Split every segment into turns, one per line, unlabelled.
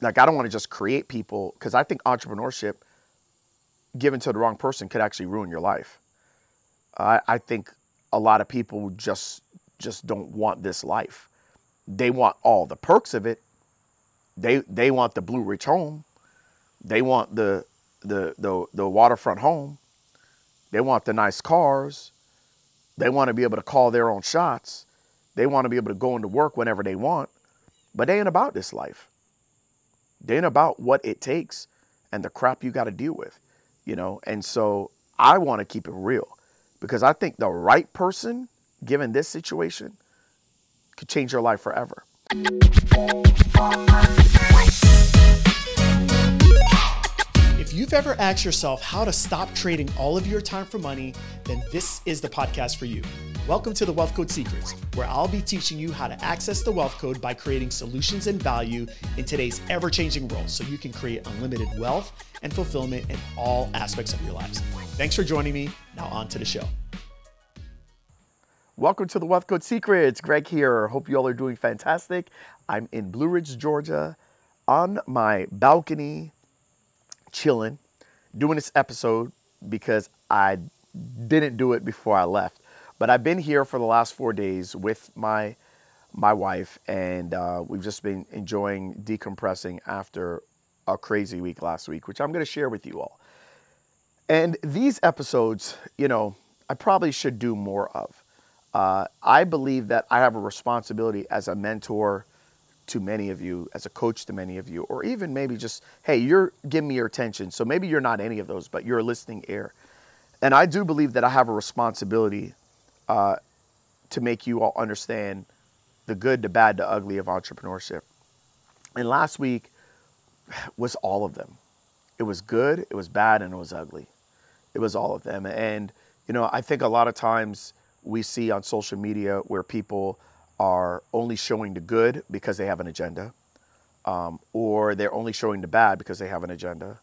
like I don't want to just create people because I think entrepreneurship given to the wrong person could actually ruin your life. I, I think a lot of people just just don't want this life. They want all the perks of it. They they want the Blue Ridge home. They want the the the, the waterfront home. They want the nice cars. They want to be able to call their own shots. They want to be able to go into work whenever they want. But they ain't about this life. They ain't about what it takes and the crap you got to deal with, you know. And so I want to keep it real because I think the right person, given this situation, could change your life forever.
If you've ever asked yourself how to stop trading all of your time for money, then this is the podcast for you. Welcome to the Wealth Code Secrets, where I'll be teaching you how to access the wealth code by creating solutions and value in today's ever changing world so you can create unlimited wealth and fulfillment in all aspects of your lives. Thanks for joining me. Now, on to the show.
Welcome to the Wealth Code Secrets. Greg here. Hope you all are doing fantastic. I'm in Blue Ridge, Georgia, on my balcony chilling, doing this episode because I didn't do it before I left. But I've been here for the last four days with my my wife, and uh, we've just been enjoying decompressing after a crazy week last week, which I'm going to share with you all. And these episodes, you know, I probably should do more of. Uh, I believe that I have a responsibility as a mentor to many of you, as a coach to many of you, or even maybe just, hey, you're giving me your attention. So maybe you're not any of those, but you're a listening ear. And I do believe that I have a responsibility uh, to make you all understand the good, the bad, the ugly of entrepreneurship. And last week was all of them. It was good, it was bad, and it was ugly. It was all of them. And, you know, I think a lot of times we see on social media where people are only showing the good because they have an agenda, um, or they're only showing the bad because they have an agenda,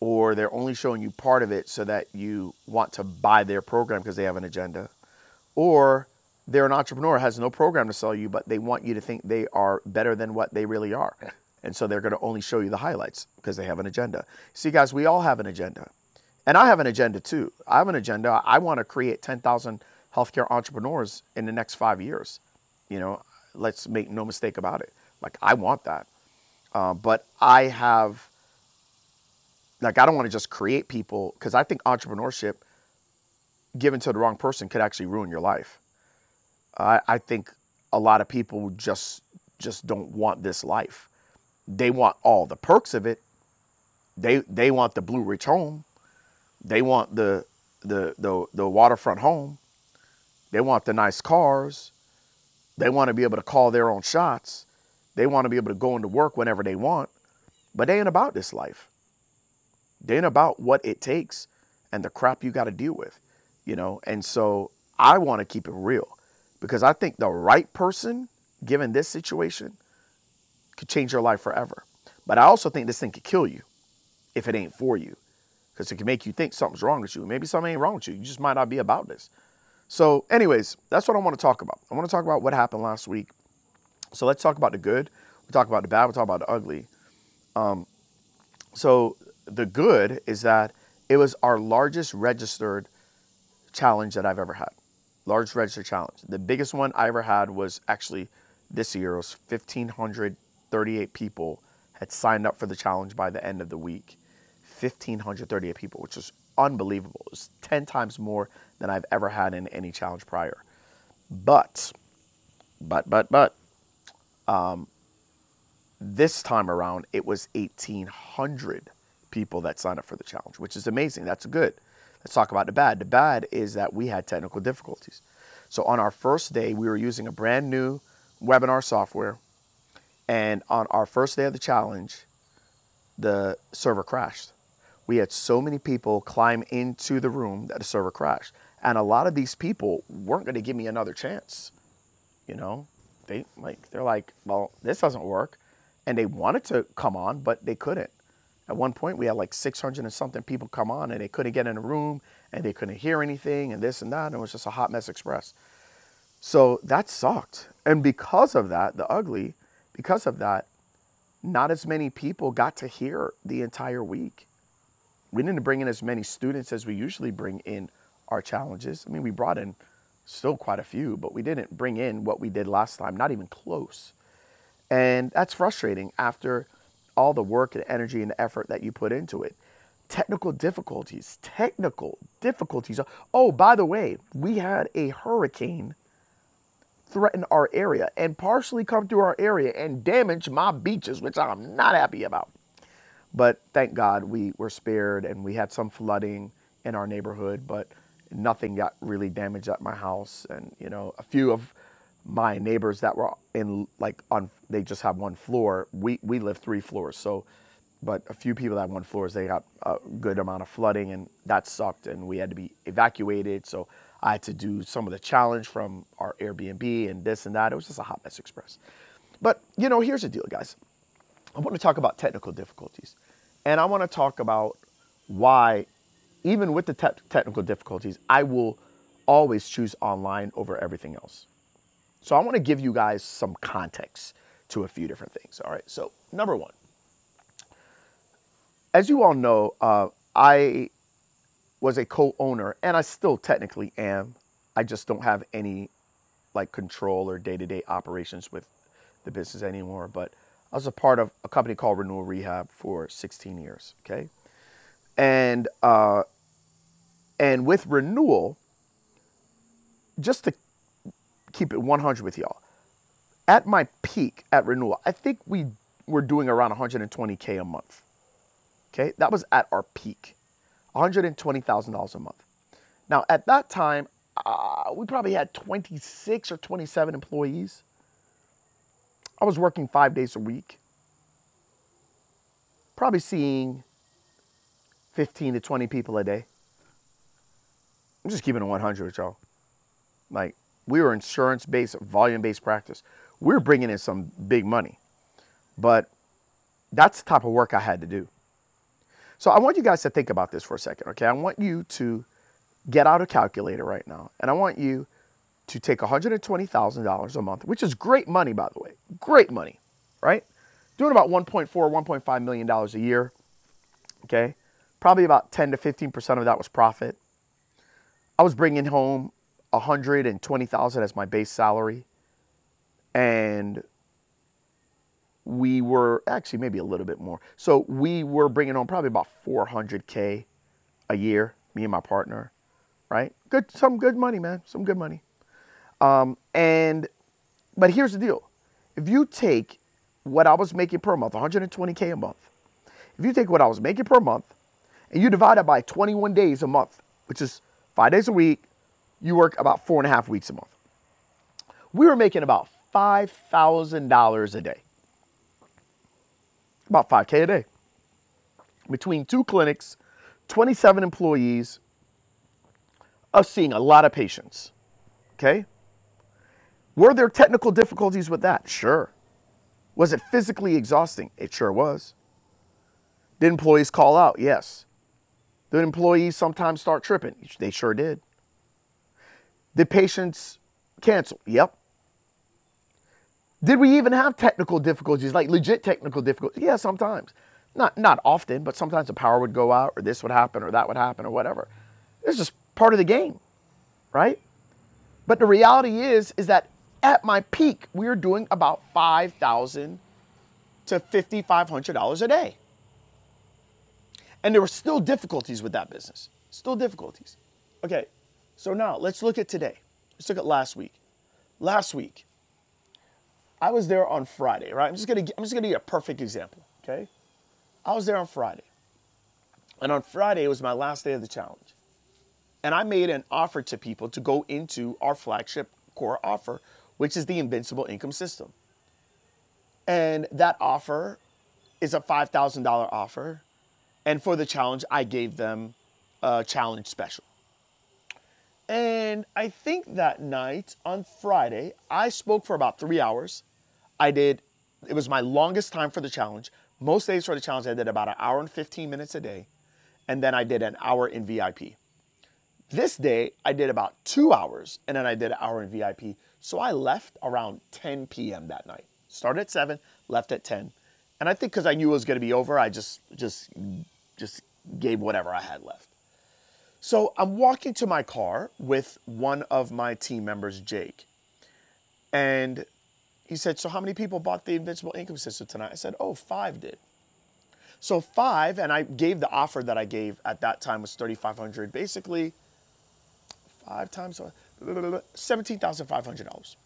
or they're only showing you part of it so that you want to buy their program because they have an agenda, or they're an entrepreneur has no program to sell you, but they want you to think they are better than what they really are. And so they're going to only show you the highlights because they have an agenda. See, guys, we all have an agenda. And I have an agenda too. I have an agenda. I want to create 10,000 healthcare entrepreneurs in the next five years. You know, let's make no mistake about it. Like, I want that. Uh, but I have, like, I don't want to just create people because I think entrepreneurship given to the wrong person could actually ruin your life. I, I think a lot of people just just don't want this life. They want all the perks of it. They they want the Blue Ridge home. They want the the the, the waterfront home. They want the nice cars. They want to be able to call their own shots. They want to be able to go into work whenever they want. But they ain't about this life. They ain't about what it takes and the crap you got to deal with, you know? And so I want to keep it real because I think the right person, given this situation, could change your life forever. But I also think this thing could kill you if it ain't for you because it can make you think something's wrong with you. Maybe something ain't wrong with you. You just might not be about this. So, anyways, that's what I want to talk about. I want to talk about what happened last week. So let's talk about the good. We talk about the bad. We talk about the ugly. Um, so the good is that it was our largest registered challenge that I've ever had. Large register challenge. The biggest one I ever had was actually this year. It was 1,538 people had signed up for the challenge by the end of the week. 1,538 people, which is unbelievable. It was 10 times more than I've ever had in any challenge prior. But, but, but, but, um, this time around, it was 1,800 people that signed up for the challenge, which is amazing. That's good. Let's talk about the bad. The bad is that we had technical difficulties. So on our first day, we were using a brand new webinar software. And on our first day of the challenge, the server crashed. We had so many people climb into the room that the server crashed. And a lot of these people weren't going to give me another chance. You know, they like they're like, well, this doesn't work. And they wanted to come on, but they couldn't. At one point, we had like 600 and something people come on, and they couldn't get in a room, and they couldn't hear anything, and this and that. And it was just a hot mess express. So that sucked. And because of that, the ugly, because of that, not as many people got to hear the entire week. We didn't bring in as many students as we usually bring in our challenges. I mean, we brought in still quite a few, but we didn't bring in what we did last time, not even close. And that's frustrating after all the work and energy and effort that you put into it. Technical difficulties, technical difficulties. Oh, by the way, we had a hurricane threaten our area and partially come through our area and damage my beaches, which I'm not happy about. But thank God we were spared and we had some flooding in our neighborhood, but nothing got really damaged at my house. And, you know, a few of my neighbors that were in like on they just have one floor. We we live three floors, so but a few people that have one floors they got a good amount of flooding and that sucked and we had to be evacuated. So I had to do some of the challenge from our Airbnb and this and that. It was just a hot mess express. But you know, here's the deal, guys. I want to talk about technical difficulties. And I want to talk about why, even with the te- technical difficulties, I will always choose online over everything else. So I want to give you guys some context to a few different things. All right. So, number one, as you all know, uh, I was a co-owner, and I still technically am. I just don't have any like control or day-to-day operations with the business anymore. But I was a part of a company called Renewal Rehab for 16 years. Okay, and uh, and with Renewal, just to keep it 100 with y'all, at my peak at Renewal, I think we were doing around 120k a month. Okay, that was at our peak. $120,000 a month. Now, at that time, uh, we probably had 26 or 27 employees. I was working five days a week, probably seeing 15 to 20 people a day. I'm just keeping it 100 with y'all. Like, we were insurance based, volume based practice. We were bringing in some big money, but that's the type of work I had to do. So I want you guys to think about this for a second, okay? I want you to get out a calculator right now, and I want you to take $120,000 a month, which is great money, by the way. Great money, right? Doing about 1.4, 1.5 million dollars a year, okay? Probably about 10 to 15% of that was profit. I was bringing home 120,000 as my base salary, and we were actually maybe a little bit more. So we were bringing home probably about 400k a year, me and my partner, right? Good, some good money, man, some good money. Um, and but here's the deal: if you take what I was making per month, 120k a month, if you take what I was making per month, and you divide it by 21 days a month, which is five days a week, you work about four and a half weeks a month. We were making about $5,000 a day about 5K a day. Between two clinics, 27 employees, us seeing a lot of patients. Okay? Were there technical difficulties with that? Sure. Was it physically exhausting? It sure was. Did employees call out? Yes. Did employees sometimes start tripping? They sure did. Did patients cancel? Yep. Did we even have technical difficulties, like legit technical difficulties? Yeah, sometimes. Not not often, but sometimes the power would go out or this would happen or that would happen or whatever. It's just part of the game, right? But the reality is is that at my peak, we were doing about 5000 to $5500 a day. And there were still difficulties with that business. Still difficulties. Okay. So now, let's look at today. Let's look at last week. Last week, I was there on Friday, right? I'm just gonna I'm just gonna give you a perfect example, okay? I was there on Friday. And on Friday, it was my last day of the challenge. And I made an offer to people to go into our flagship core offer, which is the Invincible Income System. And that offer is a $5,000 offer. And for the challenge, I gave them a challenge special. And I think that night on Friday, I spoke for about three hours I did, it was my longest time for the challenge. Most days for the challenge, I did about an hour and 15 minutes a day. And then I did an hour in VIP. This day, I did about two hours and then I did an hour in VIP. So I left around 10 p.m. that night. Started at 7, left at 10. And I think because I knew it was going to be over, I just just just gave whatever I had left. So I'm walking to my car with one of my team members, Jake, and he said, "So how many people bought the Invincible Income System tonight?" I said, "Oh, five did." So five, and I gave the offer that I gave at that time was 3,500. Basically, five times $17,500.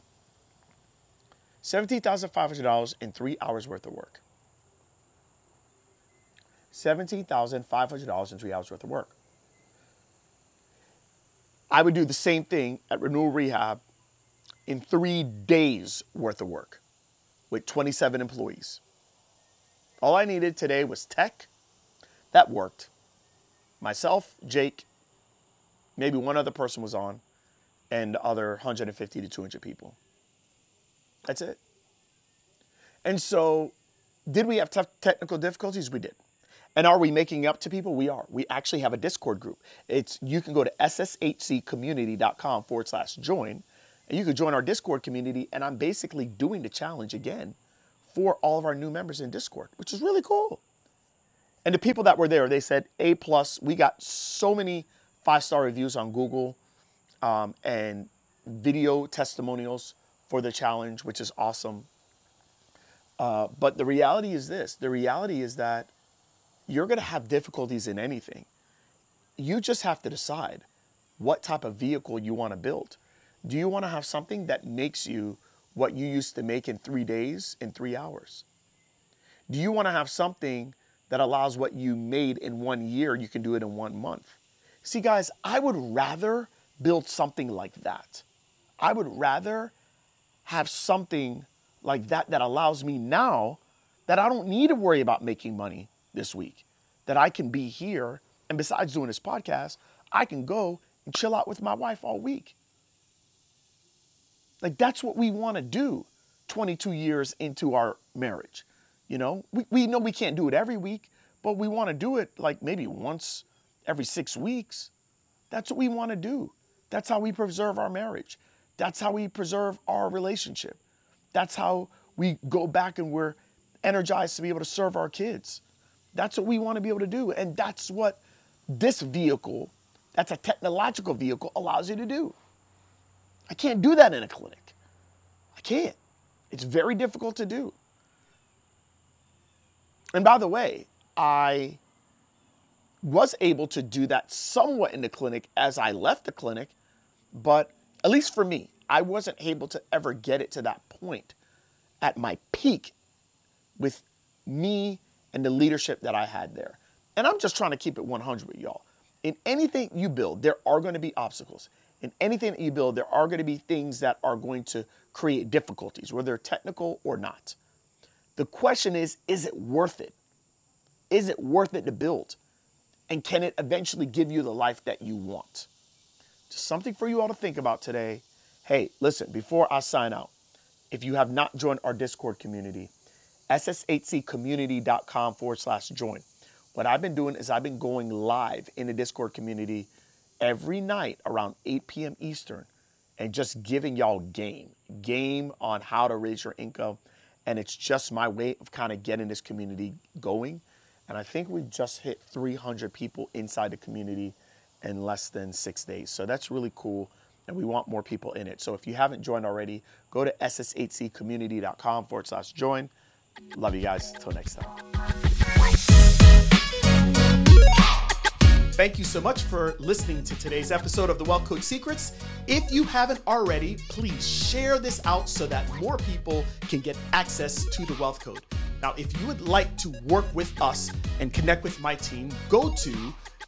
$17,500 in three hours worth of work. $17,500 in three hours worth of work. I would do the same thing at Renewal Rehab in three days worth of work with 27 employees. All I needed today was tech. That worked. Myself, Jake, maybe one other person was on, and other 150 to 200 people. That's it. And so, did we have tough technical difficulties? We did. And are we making up to people? We are. We actually have a Discord group. It's you can go to sshccommunity.com forward slash join, and you can join our Discord community. And I'm basically doing the challenge again for all of our new members in Discord, which is really cool. And the people that were there, they said A plus. We got so many five star reviews on Google um, and video testimonials for the challenge, which is awesome. Uh, but the reality is this: the reality is that you're going to have difficulties in anything. You just have to decide what type of vehicle you want to build. Do you want to have something that makes you what you used to make in three days in three hours? Do you want to have something that allows what you made in one year, you can do it in one month? See, guys, I would rather build something like that. I would rather have something like that that allows me now that I don't need to worry about making money this week, that I can be here. And besides doing this podcast, I can go and chill out with my wife all week. Like that's what we want to do 22 years into our marriage. You know, we, we know we can't do it every week, but we want to do it like maybe once every six weeks. That's what we want to do. That's how we preserve our marriage. That's how we preserve our relationship. That's how we go back and we're energized to be able to serve our kids. That's what we want to be able to do. And that's what this vehicle, that's a technological vehicle, allows you to do. I can't do that in a clinic. I can't. It's very difficult to do. And by the way, I was able to do that somewhat in the clinic as I left the clinic, but at least for me, I wasn't able to ever get it to that point at my peak with me and the leadership that I had there. And I'm just trying to keep it 100 with y'all. In anything you build, there are going to be obstacles in anything that you build, there are going to be things that are going to create difficulties, whether technical or not. The question is, is it worth it? Is it worth it to build? And can it eventually give you the life that you want? Just something for you all to think about today. Hey, listen, before I sign out, if you have not joined our Discord community, sshccommunity.com forward slash join. What I've been doing is I've been going live in the Discord community every night around 8 p.m. Eastern and just giving y'all game, game on how to raise your income. And it's just my way of kind of getting this community going. And I think we just hit 300 people inside the community in less than six days. So that's really cool. And we want more people in it. So if you haven't joined already, go to sshccommunity.com forward slash join. Love you guys. Till next time.
Thank you so much for listening to today's episode of the Wealth Code Secrets. If you haven't already, please share this out so that more people can get access to the Wealth Code. Now, if you would like to work with us and connect with my team, go to